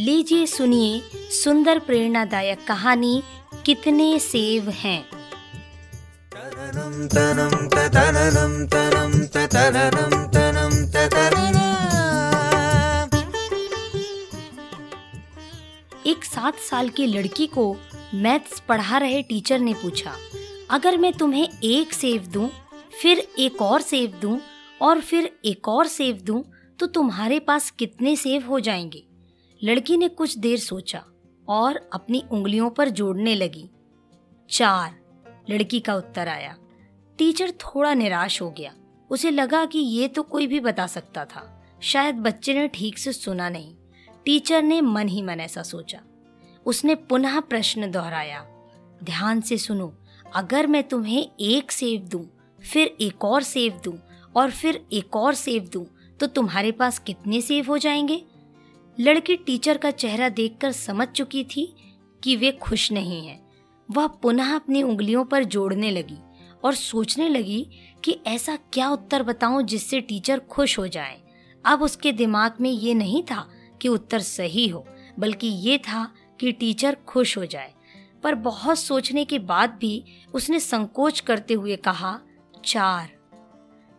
लीजिए सुनिए सुंदर प्रेरणादायक कहानी कितने सेव हैं। एक सात साल की लड़की को मैथ्स पढ़ा रहे टीचर ने पूछा अगर मैं तुम्हें एक सेव दूँ, फिर एक और सेव दूँ और फिर एक और सेव दूँ, तो तुम्हारे पास कितने सेव हो जाएँगे? लड़की ने कुछ देर सोचा और अपनी उंगलियों पर जोड़ने लगी। चार लड़की का उत्तर आया। टीचर थोड़ा निराश हो गया। उसे लगा कि ये तो कोई भी बता सकता था। शायद बच्चे ने ठीक से सुना नहीं। टीचर ने मन ही मन ऐसा सोचा। उसने पुनः प्रश्न दोहराया। ध्यान से सुनो अगर मैं तुम्हें एक सेव दूँ, फिर एक और सेव दूँ और फिर एक और सेव दूँ, तो तुम्हारे पास कितने सेव हो जाएँगे? लड़की टीचर का चेहरा देखकर समझ चुकी थी कि वे खुश नहीं हैं। वह पुनः अपनी उंगलियों पर जोड़ने लगी और सोचने लगी कि ऐसा क्या उत्तर बताऊँ जिससे टीचर खुश हो जाए। अब उसके दिमाग में ये नहीं था कि उत्तर सही हो, बल्कि ये था कि टीचर खुश हो जाए। पर बहुत सोचने के बाद भी उसने संकोच करते हुए कहा, चार।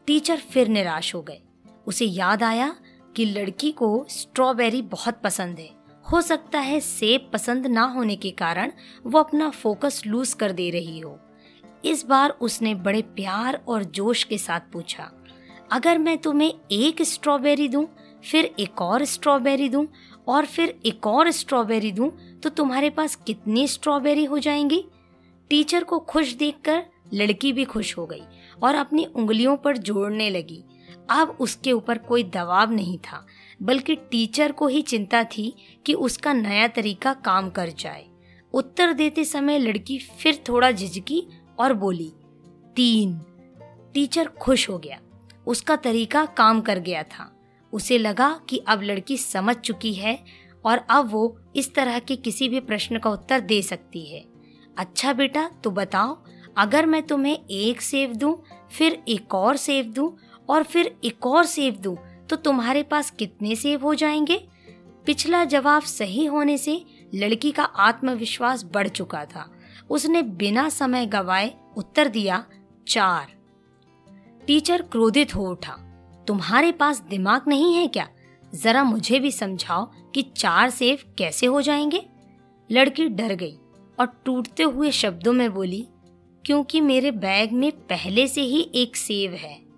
टीचर फिर निराश हो गए। उसे याद आया कि लड़की को स्ट्रॉबेरी बहुत पसंद है। हो सकता है सेब पसंद ना होने के कारण वो अपना फोकस लूज कर दे रही हो। इस बार उसने बड़े प्यार और जोश के साथ पूछा अगर मैं तुम्हें एक स्ट्रॉबेरी दूँ, फिर एक और स्ट्रॉबेरी दूँ और फिर एक और स्ट्रॉबेरी दूँ, तो तुम्हारे पास कितनी स्ट्रॉबेरी हो जाएँगी? टीचर को खुश देखकर लड़की भी खुश हो गई और अपनी उंगलियों पर जोड़ने लगी। अब उसके ऊपर कोई दबाव नहीं था बल्कि टीचर को ही चिंता थी कि उसका नया तरीका काम कर जाए। उत्तर देते समय लड़की फिर थोड़ा झिझकी और बोली तीन। टीचर खुश हो गया। उसका तरीका काम कर गया था। उसे लगा कि अब लड़की समझ चुकी है और अब वो इस तरह के किसी भी प्रश्न का उत्तर दे सकती है। अच्छा बेटा तो बताओ अगर मैं तुम्हें एक सेव दूँ, फिर एक और सेव दूँ और फिर एक और सेव दूँ, तो तुम्हारे पास कितने सेब हो जाएँगे? पिछला जवाब सही होने से लड़की का आत्मविश्वास बढ़ चुका था। उसने बिना समय गवाए उत्तर दिया चार। टीचर क्रोधित हो उठा तुम्हारे पास दिमाग नहीं है क्या? जरा मुझे भी समझाओ कि चार सेव कैसे हो जाएँगे? लड़की डर गई और टूटते हुए शब्दों में बोली क्योंकि मेरे बैग में पहले से ही एक सेब है।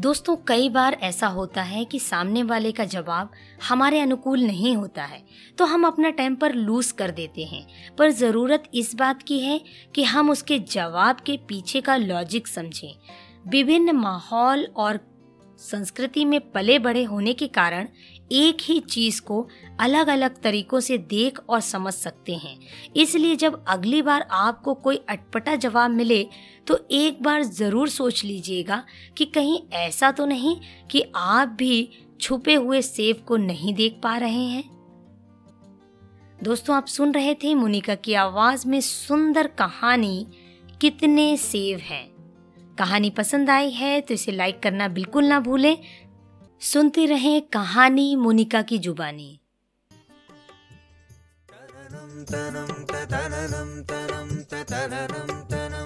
दोस्तों, कई बार ऐसा होता है कि सामने वाले का जवाब हमारे अनुकूल नहीं होता है तो हम अपना टेम्पर लूज कर देते हैं। पर ज़रूरत इस बात की है कि हम उसके जवाब के पीछे का लॉजिक समझें। विभिन्न माहौल और संस्कृति में पले बड़े होने के कारण एक ही चीज़ को अलग अलग तरीकों से देख और समझ सकते हैं। इसलिए जब अगली बार आपको कोई अटपटा जवाब मिले तो एक बार ज़रूर सोच लीजिएगा कि कहीं ऐसा तो नहीं कि आप भी छुपे हुए सेब को नहीं देख पा रहे हैं। दोस्तों, आप सुन रहे थे मुनिका की आवाज़ में सुंदर कहानी, कितने सेव हैं। कहानी पसंद आई है तो इसे लाइक करना बिल्कुल ना भूलें। सुनते रहें कहानी मोनिका की जुबानी। तनम तनम तनम तनम तनम तनम